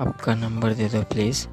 आपका नंबर दे दो प्लीज़